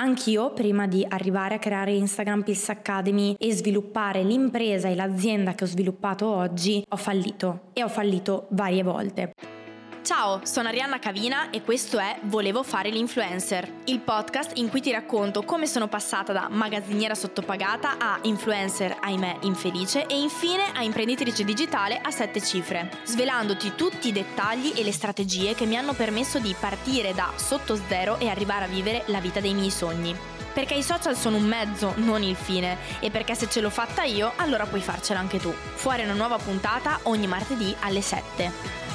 Anch'io, prima di arrivare a creare Instagram Pills Academy e sviluppare l'impresa e l'azienda che ho sviluppato oggi, ho fallito e ho fallito varie volte. Ciao, sono Arianna Cavina e questo è Volevo fare l'influencer, il podcast in cui ti racconto come sono passata da magazziniera sottopagata a influencer, ahimè, infelice e infine a imprenditrice digitale a sette cifre, svelandoti tutti i dettagli e le strategie che mi hanno permesso di partire da sotto zero e arrivare a vivere la vita dei miei sogni. Perché i social sono un mezzo, non il fine, e perché se ce l'ho fatta io, allora puoi farcela anche tu. Fuori una nuova puntata ogni martedì alle 7.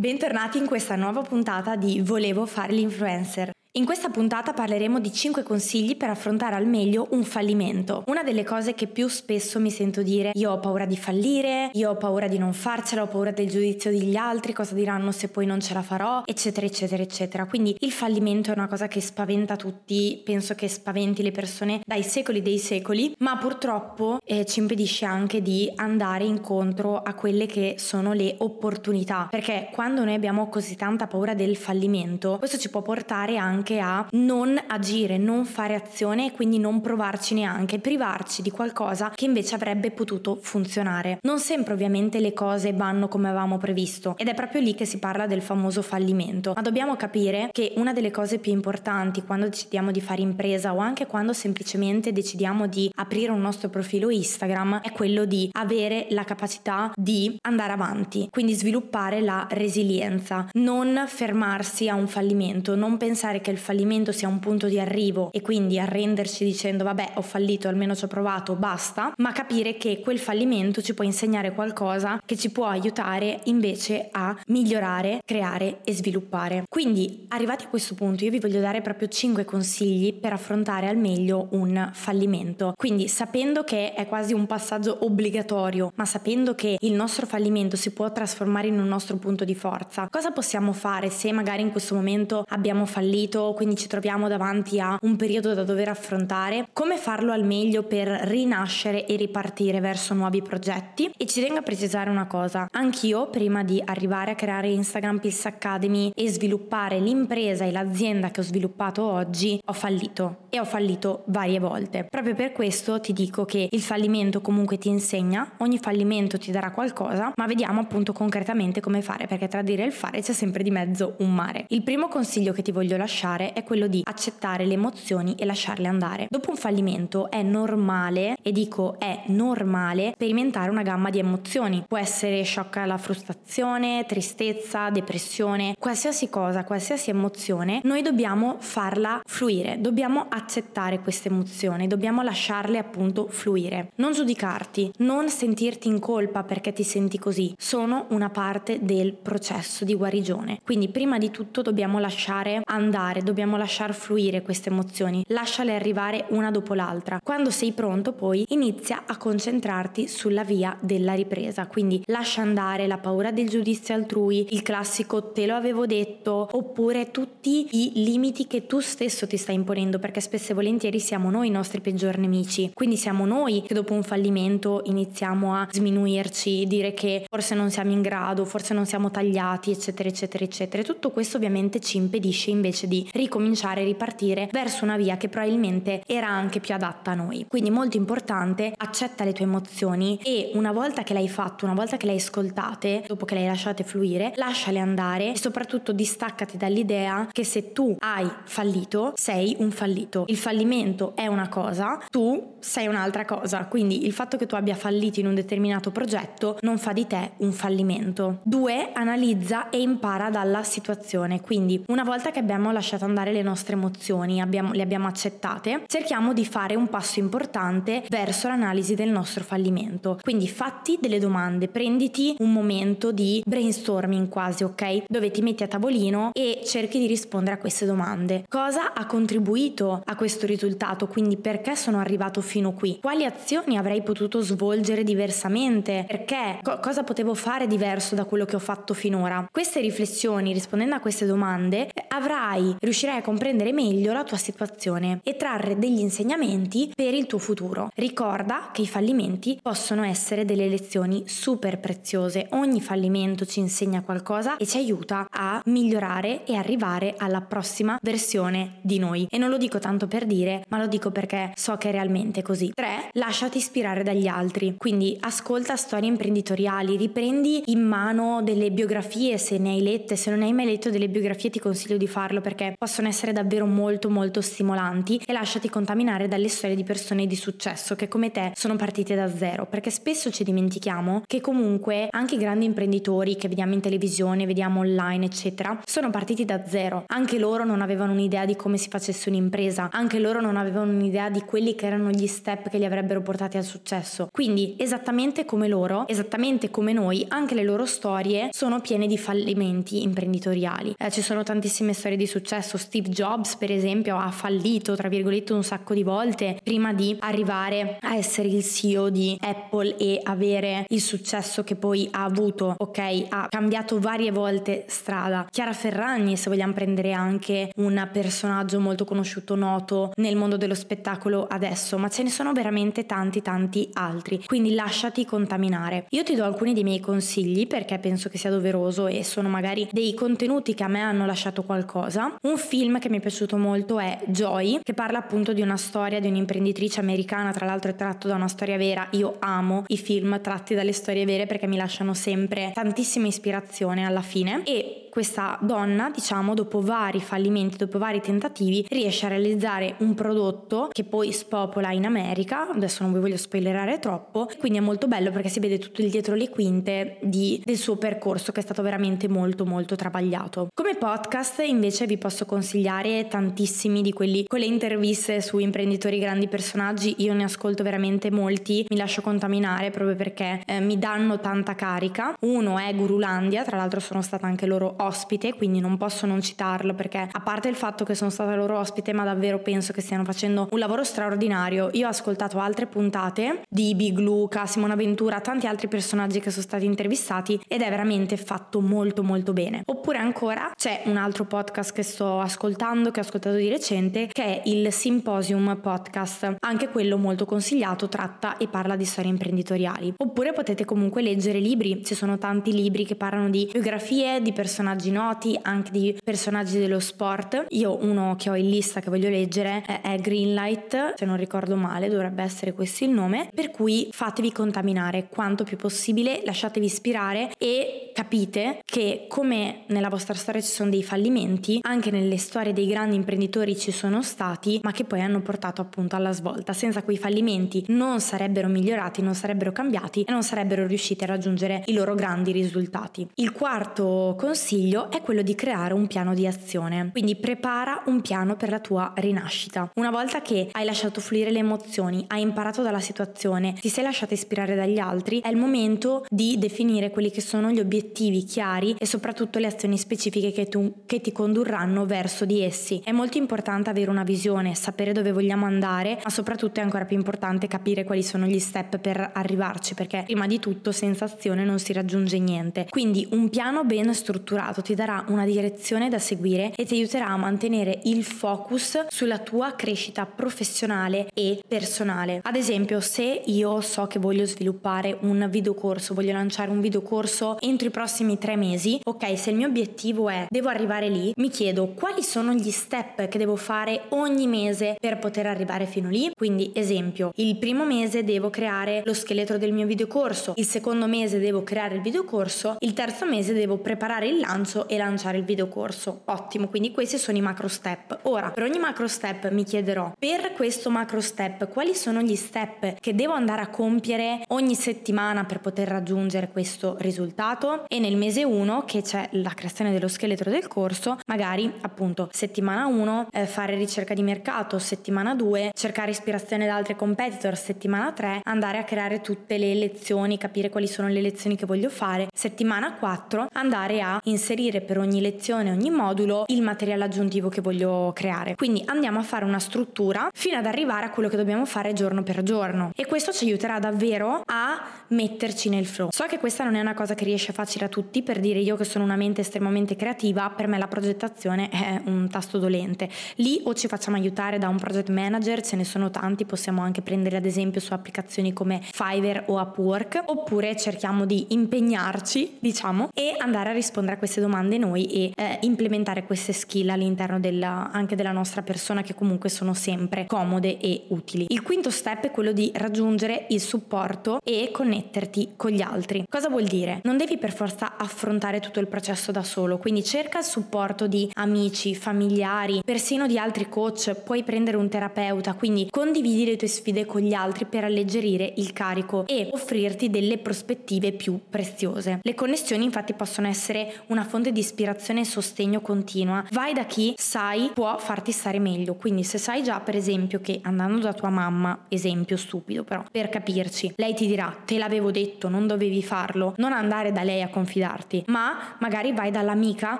Bentornati in questa nuova puntata di Volevo fare l'influencer. In questa puntata parleremo di 5 consigli per affrontare al meglio un fallimento. Una delle cose che più spesso mi sento dire io ho paura di fallire, io ho paura di non farcela, ho paura del giudizio degli altri, cosa diranno se poi non ce la farò, eccetera, eccetera, eccetera. Quindi il fallimento è una cosa che spaventa tutti, penso che spaventi le persone dai secoli dei secoli, ma purtroppo eh, ci impedisce anche di andare incontro a quelle che sono le opportunità, perché quando noi abbiamo così tanta paura del fallimento, questo ci può portare anche anche a non agire, non fare azione e quindi non provarci neanche, privarci di qualcosa che invece avrebbe potuto funzionare. Non sempre ovviamente le cose vanno come avevamo previsto ed è proprio lì che si parla del famoso fallimento, ma dobbiamo capire che una delle cose più importanti quando decidiamo di fare impresa o anche quando semplicemente decidiamo di aprire un nostro profilo Instagram è quello di avere la capacità di andare avanti, quindi sviluppare la resilienza, non fermarsi a un fallimento, non pensare che che il fallimento sia un punto di arrivo e quindi arrenderci dicendo vabbè ho fallito, almeno ci ho provato, basta, ma capire che quel fallimento ci può insegnare qualcosa che ci può aiutare invece a migliorare, creare e sviluppare. Quindi arrivati a questo punto io vi voglio dare proprio 5 consigli per affrontare al meglio un fallimento. Quindi sapendo che è quasi un passaggio obbligatorio, ma sapendo che il nostro fallimento si può trasformare in un nostro punto di forza, cosa possiamo fare se magari in questo momento abbiamo fallito? Finito, quindi ci troviamo davanti a un periodo da dover affrontare, come farlo al meglio per rinascere e ripartire verso nuovi progetti. E ci tengo a precisare una cosa, anch'io prima di arrivare a creare Instagram Pills Academy e sviluppare l'impresa e l'azienda che ho sviluppato oggi, ho fallito e ho fallito varie volte. Proprio per questo ti dico che il fallimento comunque ti insegna, ogni fallimento ti darà qualcosa, ma vediamo appunto concretamente come fare, perché tra dire e il fare c'è sempre di mezzo un mare. Il primo consiglio che ti voglio lasciare lasciare è quello di accettare le emozioni e lasciarle andare. Dopo un fallimento è normale, e dico è normale, sperimentare una gamma di emozioni. Può essere shock alla frustrazione, tristezza, depressione, qualsiasi cosa, qualsiasi emozione, noi dobbiamo farla fluire, dobbiamo accettare queste emozioni, dobbiamo lasciarle appunto fluire. Non giudicarti, non sentirti in colpa perché ti senti così, sono una parte del processo di guarigione. Quindi prima di tutto dobbiamo lasciare andare fare, dobbiamo lasciar fluire queste emozioni, lasciale arrivare una dopo l'altra. Quando sei pronto poi inizia a concentrarti sulla via della ripresa, quindi lascia andare la paura del giudizio altrui, il classico te lo avevo detto, oppure tutti i limiti che tu stesso ti stai imponendo, perché spesso e volentieri siamo noi i nostri peggiori nemici, quindi siamo noi che dopo un fallimento iniziamo a sminuirci, dire che forse non siamo in grado, forse non siamo tagliati, eccetera, eccetera, eccetera. Tutto questo ovviamente ci impedisce invece di ricominciare a ripartire verso una via che probabilmente era anche più adatta a noi. Quindi molto importante, accetta le tue emozioni e una volta che l'hai fatto, una volta che le hai ascoltate, dopo che le hai lasciate fluire, lasciale andare e soprattutto distaccati dall'idea che se tu hai fallito, sei un fallito. Il fallimento è una cosa, tu sei un'altra cosa. Quindi il fatto che tu abbia fallito in un determinato progetto non fa di te un fallimento. Due, analizza e impara dalla situazione. Quindi una volta che abbiamo lasciato lasciato andare le nostre emozioni, abbiamo, le abbiamo accettate, cerchiamo di fare un passo importante verso l'analisi del nostro fallimento. Quindi fatti delle domande, prenditi un momento di brainstorming quasi, ok? Dove ti metti a tavolino e cerchi di rispondere a queste domande. Cosa ha contribuito a questo risultato? Quindi perché sono arrivato fino qui? Quali azioni avrei potuto svolgere diversamente? Perché? Co- cosa potevo fare diverso da quello che ho fatto finora? Queste riflessioni, rispondendo a queste domande, avrai riuscirai a comprendere meglio la tua situazione e trarre degli insegnamenti per il tuo futuro. Ricorda che i fallimenti possono essere delle lezioni super preziose. Ogni fallimento ci insegna qualcosa e ci aiuta a migliorare e arrivare alla prossima versione di noi. E non lo dico tanto per dire, ma lo dico perché so che è realmente così. 3. Lasciati ispirare dagli altri. Quindi ascolta storie imprenditoriali, riprendi in mano delle biografie se ne hai lette, se non hai mai letto delle biografie ti consiglio di farlo perché possono essere davvero molto molto stimolanti e lasciati contaminare dalle storie di persone di successo che come te sono partite da zero, perché spesso ci dimentichiamo che comunque anche i grandi imprenditori che vediamo in televisione, vediamo online, eccetera, sono partiti da zero. Anche loro non avevano un'idea di come si facesse un'impresa, anche loro non avevano un'idea di quelli che erano gli step che li avrebbero portati al successo. Quindi, esattamente come loro, esattamente come noi, anche le loro storie sono piene di fallimenti imprenditoriali. Eh, ci sono tantissime storie di successo. Steve Jobs, per esempio, ha fallito, tra virgolette, un sacco di volte prima di arrivare a essere il CEO di Apple e avere il successo che poi ha avuto. Ok, ha cambiato varie volte strada. Chiara Ferragni, se vogliamo prendere anche un personaggio molto conosciuto, noto nel mondo dello spettacolo adesso, ma ce ne sono veramente tanti tanti altri. Quindi lasciati contaminare. Io ti do alcuni dei miei consigli perché penso che sia doveroso e sono magari dei contenuti che a me hanno lasciato qualcosa. Un film che mi è piaciuto molto è Joy, che parla appunto di una storia di un'imprenditrice americana, tra l'altro è tratto da una storia vera. Io amo i film tratti dalle storie vere perché mi lasciano sempre tantissima ispirazione alla fine e questa donna, diciamo, dopo vari fallimenti, dopo vari tentativi, riesce a realizzare un prodotto che poi spopola in America. Adesso non vi voglio spoilerare troppo, quindi è molto bello perché si vede tutto il dietro le quinte di, del suo percorso che è stato veramente molto molto travagliato. Come podcast invece vi posso consigliare tantissimi di quelli con le interviste su imprenditori grandi personaggi, io ne ascolto veramente molti, mi lascio contaminare proprio perché eh, mi danno tanta carica. Uno è Gurulandia, tra l'altro sono stata anche loro ospite, quindi non posso non citarlo perché a parte il fatto che sono stata loro ospite, ma davvero penso che stiano facendo un lavoro straordinario. Io ho ascoltato altre puntate di Big Luca, Simona Ventura, tanti altri personaggi che sono stati intervistati ed è veramente fatto molto molto bene. Oppure ancora c'è un altro podcast che sto ascoltando, che ho ascoltato di recente, che è il Symposium Podcast. Anche quello molto consigliato, tratta e parla di storie imprenditoriali. Oppure potete comunque leggere libri, ci sono tanti libri che parlano di biografie di personaggi noti, anche di personaggi dello sport. Io uno che ho in lista che voglio leggere è Greenlight, se non ricordo male dovrebbe essere questo il nome, per cui fatevi contaminare quanto più possibile, lasciatevi ispirare e capite che come nella vostra storia ci sono dei fallimenti, anche nelle storie dei grandi imprenditori ci sono stati, ma che poi hanno portato appunto alla svolta. Senza quei fallimenti non sarebbero migliorati, non sarebbero cambiati e non sarebbero riusciti a raggiungere i loro grandi risultati. Il quarto consiglio è quello di creare un piano di azione. Quindi prepara un piano per la tua rinascita. Una volta che hai lasciato fluire le emozioni, hai imparato dalla situazione, ti sei lasciata ispirare dagli altri, è il momento di definire quelli che sono gli obiettivi chiari e soprattutto le azioni specifiche che, tu, che ti condurranno verso di essi. È molto importante avere una visione, sapere dove vogliamo andare, ma soprattutto è ancora più importante capire quali sono gli step per arrivarci, perché prima di tutto senza azione non si raggiunge niente. Quindi un piano ben strutturato ti darà una direzione da seguire e ti aiuterà a mantenere il focus sulla tua crescita professionale e personale. Ad esempio, se io so che voglio sviluppare un videocorso, voglio lanciare un videocorso entro i prossimi tre mesi, ok, se il mio obiettivo è devo arrivare lì, mi chiedo quali sono gli step che devo fare ogni mese per poter arrivare fino lì. Quindi, esempio, il primo mese devo creare lo scheletro del mio videocorso, il secondo mese devo creare il videocorso, il terzo mese devo preparare il lancio e lanciare il videocorso. Ottimo, quindi questi sono i macro step. Ora, per ogni macro step mi chiederò, per questo macro step, quali sono gli step che devo andare a compiere ogni settimana per poter raggiungere questo risultato? E nel mese 1, che c'è la creazione dello scheletro del corso, magari appunto settimana 1 eh, fare ricerca di mercato, settimana 2 cercare ispirazione da altri competitor, settimana 3 andare a creare tutte le lezioni, capire quali sono le lezioni che voglio fare, settimana 4 andare a inserire per ogni lezione, ogni modulo, il materiale aggiuntivo che voglio creare. Quindi andiamo a fare una struttura fino ad arrivare a quello che dobbiamo fare giorno per giorno e questo ci aiuterà davvero a metterci nel flow. So che questa non è una cosa che riesce facile a tutti, per dire io che sono una mente estremamente creativa, per me la progettazione è un tasto dolente. Lì o ci facciamo aiutare da un project manager, ce ne sono tanti, possiamo anche prendere ad esempio su applicazioni come Fiverr o Upwork, oppure cerchiamo di impegnarci, diciamo, e andare a rispondere a queste domande noi e eh, implementare queste skill all'interno della, anche della nostra persona che comunque sono sempre comode e utili. Il quinto step è quello di raggiungere il supporto e connetterti con gli altri. Cosa vuol dire? Non devi per forza affrontare tutto il processo da solo, quindi cerca il supporto di amici, familiari, persino di altri coach, puoi prendere un terapeuta, quindi condividi le tue sfide con gli altri per alleggerire il carico e offrirti delle prospettive più preziose. Le connessioni infatti possono essere una fonte di ispirazione e sostegno continua. Vai da chi sai può farti stare meglio, quindi se sai già per esempio che andando da tua mamma, esempio stupido però, per capirci, lei ti dirà te l'avevo detto, non dovevi farlo, non andare da lei a confidarti, ma magari vai dall'amica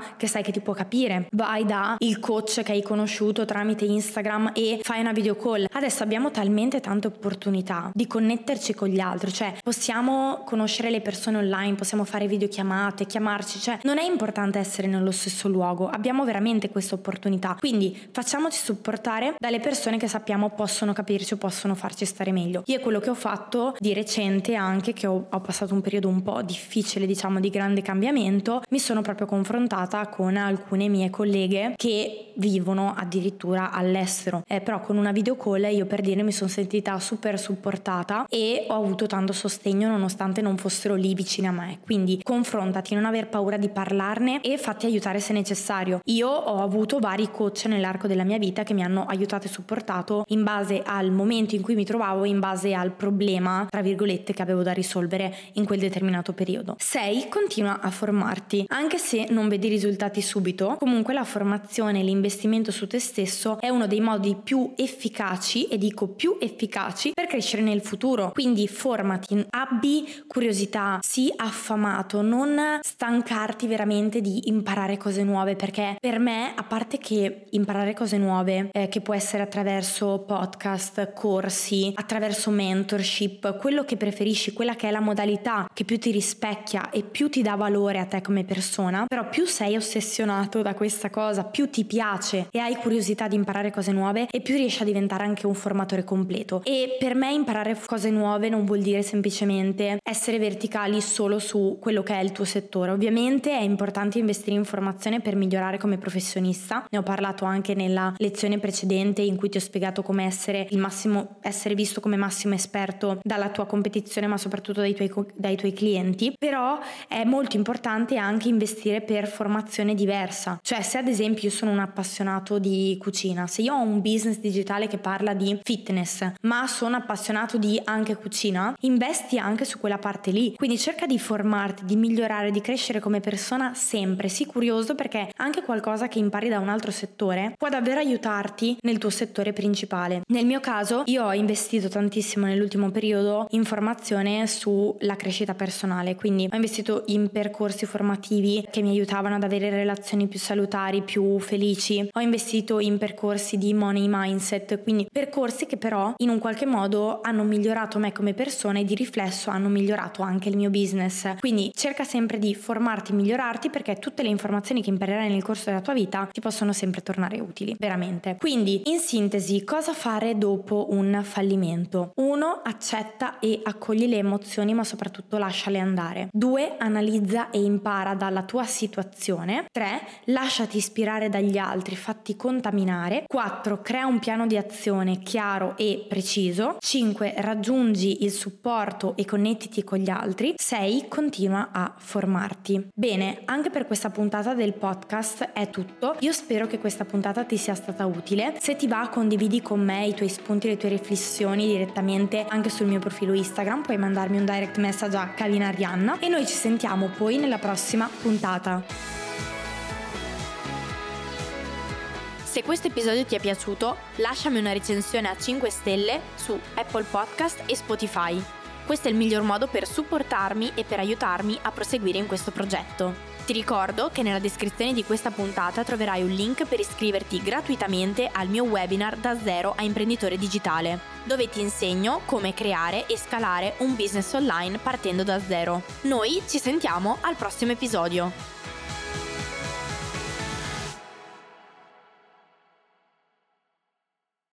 che sai che ti può capire, vai da il coach che hai conosciuto tramite Instagram e fai una video call. Adesso abbiamo talmente tante opportunità di connetterci con gli altri, cioè possiamo conoscere le persone online, possiamo fare videochiamate, chiamarci, cioè non è importante essere nello stesso luogo, abbiamo veramente questa opportunità. Quindi facciamoci supportare dalle persone che sappiamo possono capirci o possono farci stare meglio. Io quello che ho fatto di recente anche che ho, ho passato un periodo un po' difficile, diciamo di grande cambiamento, mi sono proprio confrontata con alcune mie colleghe che vivono addirittura all'estero. Eh, però con una video call io per dire mi sono sentita super supportata e ho avuto tanto sostegno nonostante non fossero lì vicine a me. Quindi confrontati, non aver paura di parlarne e fatti aiutare se necessario. Io ho avuto vari coach nell'arco della mia vita che mi hanno aiutato e supportato in base al momento in cui mi trovavo, in base al problema, tra virgolette, che avevo da risolvere in quel determinato periodo. 6. Continua a formarti. Anche se non vedi risultati subito, comunque la formazione e l'investimento su te stesso è uno dei modi più efficaci, e dico più efficaci, per crescere nel futuro. Quindi formati, abbi curiosità, sii affamato, non stancarti veramente di imparare cose nuove, perché per me, a parte che imparare cose nuove, eh, che può essere attraverso podcast, corsi, attraverso mentorship, quello che preferisci, quella che è la modalità che più ti rispecchia e più ti dà valore a te come persona, però più sei ossessionato da questa cosa, più ti piace e hai curiosità di imparare cose nuove e più riesci a diventare anche un formatore completo. E per me imparare cose nuove non vuol dire semplicemente essere verticali solo su quello che è il tuo settore. Ovviamente è importante investire in formazione per migliorare come professionista. Ne ho parlato anche nella lezione precedente in cui ti ho spiegato come essere il massimo essere visto come massimo esperto dalla tua competizione, ma soprattutto dai tuoi, dai tuoi clienti. Però è molto importante anche investire per formazione diversa. Cioè, se ad esempio io sono un appassionato di cucina, se io ho un business digitale che parla di fitness, ma sono appassionato di anche cucina, investi anche su quella parte lì. Quindi cerca di formarti, di migliorare, di crescere come persona sempre. Sii curioso perché anche qualcosa che impari da un altro settore può davvero aiutarti nel tuo settore principale. Nel mio caso, io ho investito tantissimo nell'ultimo periodo in formazione sulla crescita personale, quindi ho investito in percorsi formativi che mi aiutavano ad avere relazioni più salutari, più felici. Ho investito in percorsi di money mindset, quindi percorsi che però in un qualche modo hanno migliorato me come persona e di riflesso hanno migliorato anche il mio business. Quindi cerca sempre di formarti, migliorarti perché tutte le informazioni che imparerai nel corso della tua vita ti possono sempre tornare utili, veramente. Quindi, in sintesi, cosa fare dopo un fallimento? 1. Accetta e accogli le emozioni, ma soprattutto lasciale andare. 2. Analizza e impara dalla tua situazione. 3. Lasciati ispirare dagli altri, fatti contaminare. 4. Crea un piano di azione chiaro e preciso. 5. Raggiungi il supporto e connettiti con gli altri. 6. Continua a formarti. Bene, anche per questa puntata del podcast è tutto. Io spero che questa puntata ti sia stata utile. Se ti va, condividi con me i tuoi spunti, le tue riflessioni direttamente anche sul mio profilo Instagram. Puoi mandarmi un direct message a Calina Arianna e noi ci sentiamo poi nella prossima puntata. Se questo episodio ti è piaciuto, lasciami una recensione a 5 stelle su Apple Podcast e Spotify. Questo è il miglior modo per supportarmi e per aiutarmi a proseguire in questo progetto. Ti ricordo che nella descrizione di questa puntata troverai un link per iscriverti gratuitamente al mio webinar da zero a imprenditore digitale, dove ti insegno come creare e scalare un business online partendo da zero. Noi ci sentiamo al prossimo episodio.